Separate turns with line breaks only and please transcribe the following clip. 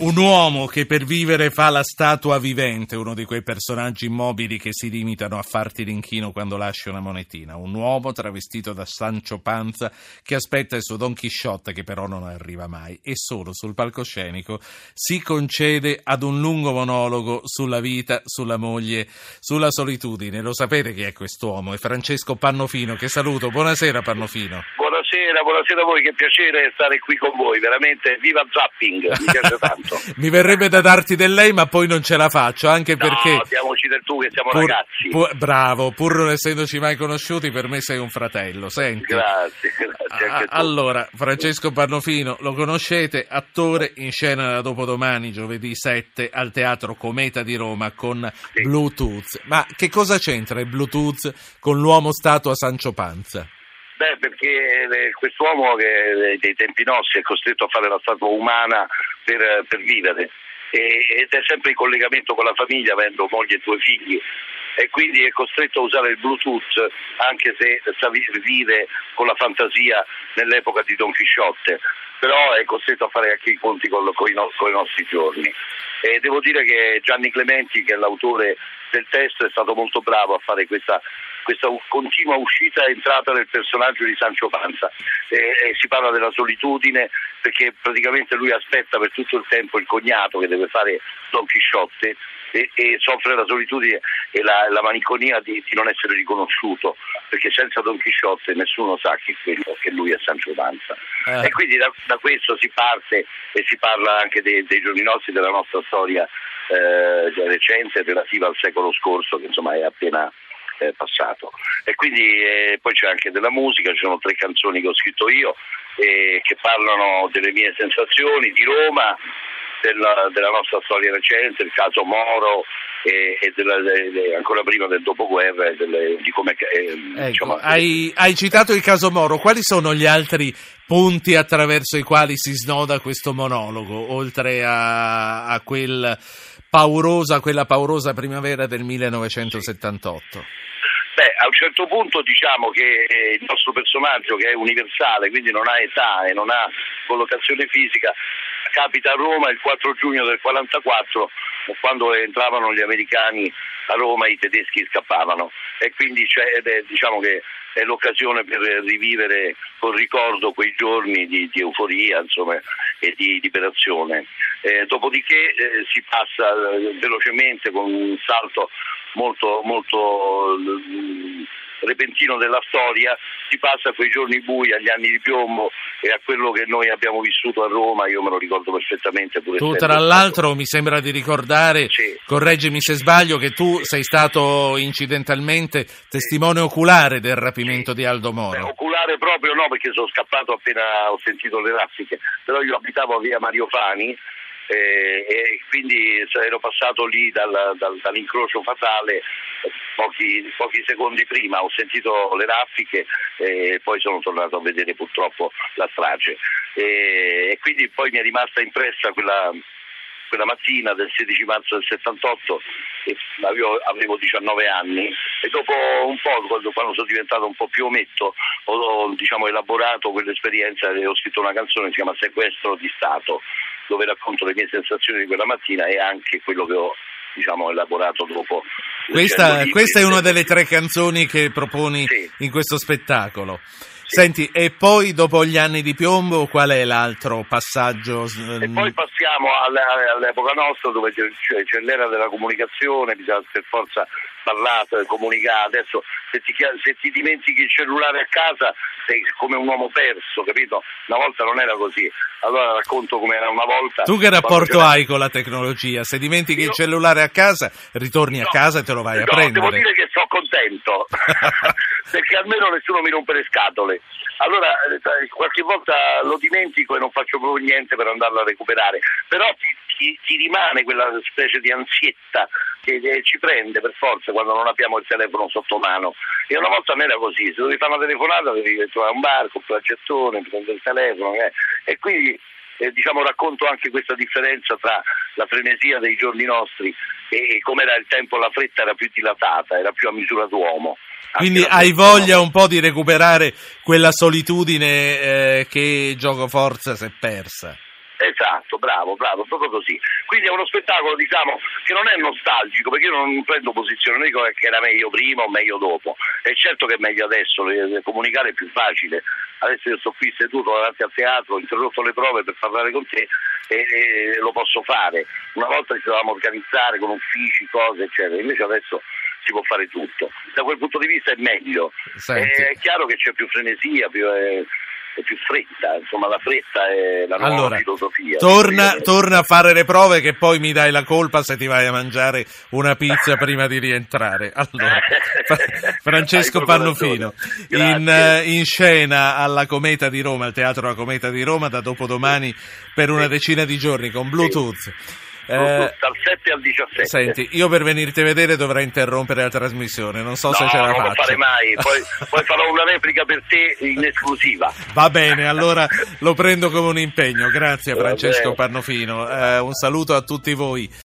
Un uomo che per vivere fa la statua vivente, uno di quei personaggi immobili che si limitano a farti l'inchino quando lasci una monetina. Un uomo travestito da Sancho Panza che aspetta il suo Don Chisciotte che però non arriva mai e solo sul palcoscenico si concede ad un lungo monologo sulla vita, sulla moglie, sulla solitudine. Lo sapete chi è quest'uomo? È Francesco Pannofino che saluto. Buonasera Pannofino.
Buonasera, buonasera a voi, che piacere stare qui con voi, veramente viva Zapping, mi piace tanto.
Mi verrebbe da darti del lei, ma poi non ce la faccio, anche
no,
perché...
diamoci del tu che siamo pur, ragazzi.
Pur, bravo, pur non essendoci mai conosciuti, per me sei un fratello, senti.
Grazie, grazie
a, Allora, Francesco Pannofino, lo conoscete, attore in scena da dopodomani, giovedì 7, al Teatro Cometa di Roma con sì. Bluetooth. Ma che cosa c'entra il Bluetooth con l'uomo statua Sancio Panza?
Beh, perché eh, quest'uomo che dei tempi nostri è costretto a fare la statua umana per, per vivere. Ed è sempre in collegamento con la famiglia, avendo moglie e due figli. E quindi è costretto a usare il Bluetooth anche se vive con la fantasia nell'epoca di Don Chisciotte, però è costretto a fare anche i conti con i nostri giorni. E devo dire che Gianni Clementi, che è l'autore del testo, è stato molto bravo a fare questa questa continua uscita e entrata del personaggio di Sancio Panza. E, e si parla della solitudine perché praticamente lui aspetta per tutto il tempo il cognato che deve fare Don Chisciotte e, e soffre la solitudine e la, la maniconia di, di, non essere riconosciuto perché senza Don Chisciotte nessuno sa che, quello, che lui è Sancio Panza. Eh. E quindi da, da, questo si parte e si parla anche dei, dei giorni nostri, della nostra storia eh, recente relativa al secolo scorso che insomma è appena eh, passato. E quindi eh, poi c'è anche della musica, ci sono tre canzoni che ho scritto io eh, che parlano delle mie sensazioni di Roma, della, della nostra storia recente, il caso Moro e, e della, de, ancora prima del dopoguerra e delle, di come... Eh,
ecco, diciamo, hai, hai, citato il caso Moro, quali sono gli altri punti attraverso i quali si snoda questo monologo, oltre a, a quel paurosa, quella paurosa primavera del 1978?
Beh, a un certo punto diciamo che eh, il nostro personaggio, che è universale, quindi non ha età e non ha collocazione fisica, capita a Roma il 4 giugno del 1944, quando entravano gli americani a Roma i tedeschi scappavano e quindi diciamo che è l'occasione per rivivere con ricordo quei giorni di, di euforia insomma, e di liberazione. Eh, dopodiché eh, si passa eh, velocemente con un salto molto, molto mm, repentino della storia, si passa a quei giorni bui, agli anni di piombo e a quello che noi abbiamo vissuto a Roma, io me lo ricordo perfettamente. Pure
tu tra l'altro stato... mi sembra di ricordare, sì. correggimi se sbaglio, che tu sei stato incidentalmente testimone oculare del rapimento sì. di Aldo Moro.
Beh, oculare proprio no, perché sono scappato appena ho sentito le raffiche, però io abitavo a via Mario Fani eh, e quindi ero passato lì dal, dal, dall'incrocio fatale pochi, pochi, secondi prima, ho sentito le raffiche e poi sono tornato a vedere purtroppo la strage. E, e quindi poi mi è rimasta impressa quella, quella mattina del 16 marzo del 78 avevo, avevo 19 anni e dopo un po', quando, quando sono diventato un po' più ometto, ho, ho diciamo, elaborato quell'esperienza e ho scritto una canzone che si chiama Sequestro di Stato dove racconto le mie sensazioni di quella mattina e anche quello che ho diciamo, elaborato dopo.
Questa, questa è una delle tre canzoni che proponi sì. in questo spettacolo. Senti, e poi dopo gli anni di piombo qual è l'altro passaggio?
E poi passiamo all'epoca nostra dove c'è l'era della comunicazione, bisogna per forza parlare, comunicare. Adesso se ti, se ti, dimentichi il cellulare a casa sei come un uomo perso, capito? Una volta non era così. Allora racconto come era una volta.
Tu che rapporto hai con la tecnologia? Se dimentichi Io... il cellulare a casa, ritorni no, a casa e te lo vai
no,
a prendere.
Devo dire che sono contento, perché almeno nessuno mi rompe le scatole. Allora eh, qualche volta lo dimentico e non faccio proprio niente per andarlo a recuperare, però ti, ti, ti rimane quella specie di ansietta che ci prende per forza quando non abbiamo il telefono sotto mano. E una volta non era così, se dovevi fare una telefonata devi trovare un barco, un gettone, prendere il telefono eh. e quindi eh, diciamo, racconto anche questa differenza tra la frenesia dei giorni nostri e come era il tempo, la fretta era più dilatata, era più a misura d'uomo.
Quindi hai voglia un po' di recuperare quella solitudine eh, che Gioco Forza si è persa.
Esatto, bravo, bravo, proprio così. Quindi è uno spettacolo, diciamo, che non è nostalgico, perché io non prendo posizione, non dico che era meglio prima o meglio dopo. È certo che è meglio adesso, comunicare è più facile. Adesso io sto qui seduto davanti al teatro, ho interrotto le prove per parlare con te e, e lo posso fare. Una volta ci dovevamo organizzare con uffici, cose, eccetera. Invece adesso si può fare tutto. Da quel punto di vista è meglio. Senti. È chiaro che c'è più frenesia, più, eh, è più fretta, insomma la fretta è la nuova
allora,
filosofia.
Torna, torna, a fare le prove che poi mi dai la colpa se ti vai a mangiare una pizza prima di rientrare. Allora, Francesco Pannofino, in, eh, in, scena alla Cometa di Roma, al Teatro La Cometa di Roma, da dopodomani per una decina di giorni con Bluetooth. Sì
eh, dal 7 al 17.
Senti, io per venirti a vedere dovrei interrompere la trasmissione, non so
no,
se ce la
non
faccio.
Non lo fare mai, poi, poi farò una replica per te in esclusiva.
Va bene, allora lo prendo come un impegno. Grazie Francesco Pannofino, eh, un saluto a tutti voi.